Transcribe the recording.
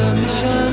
the mission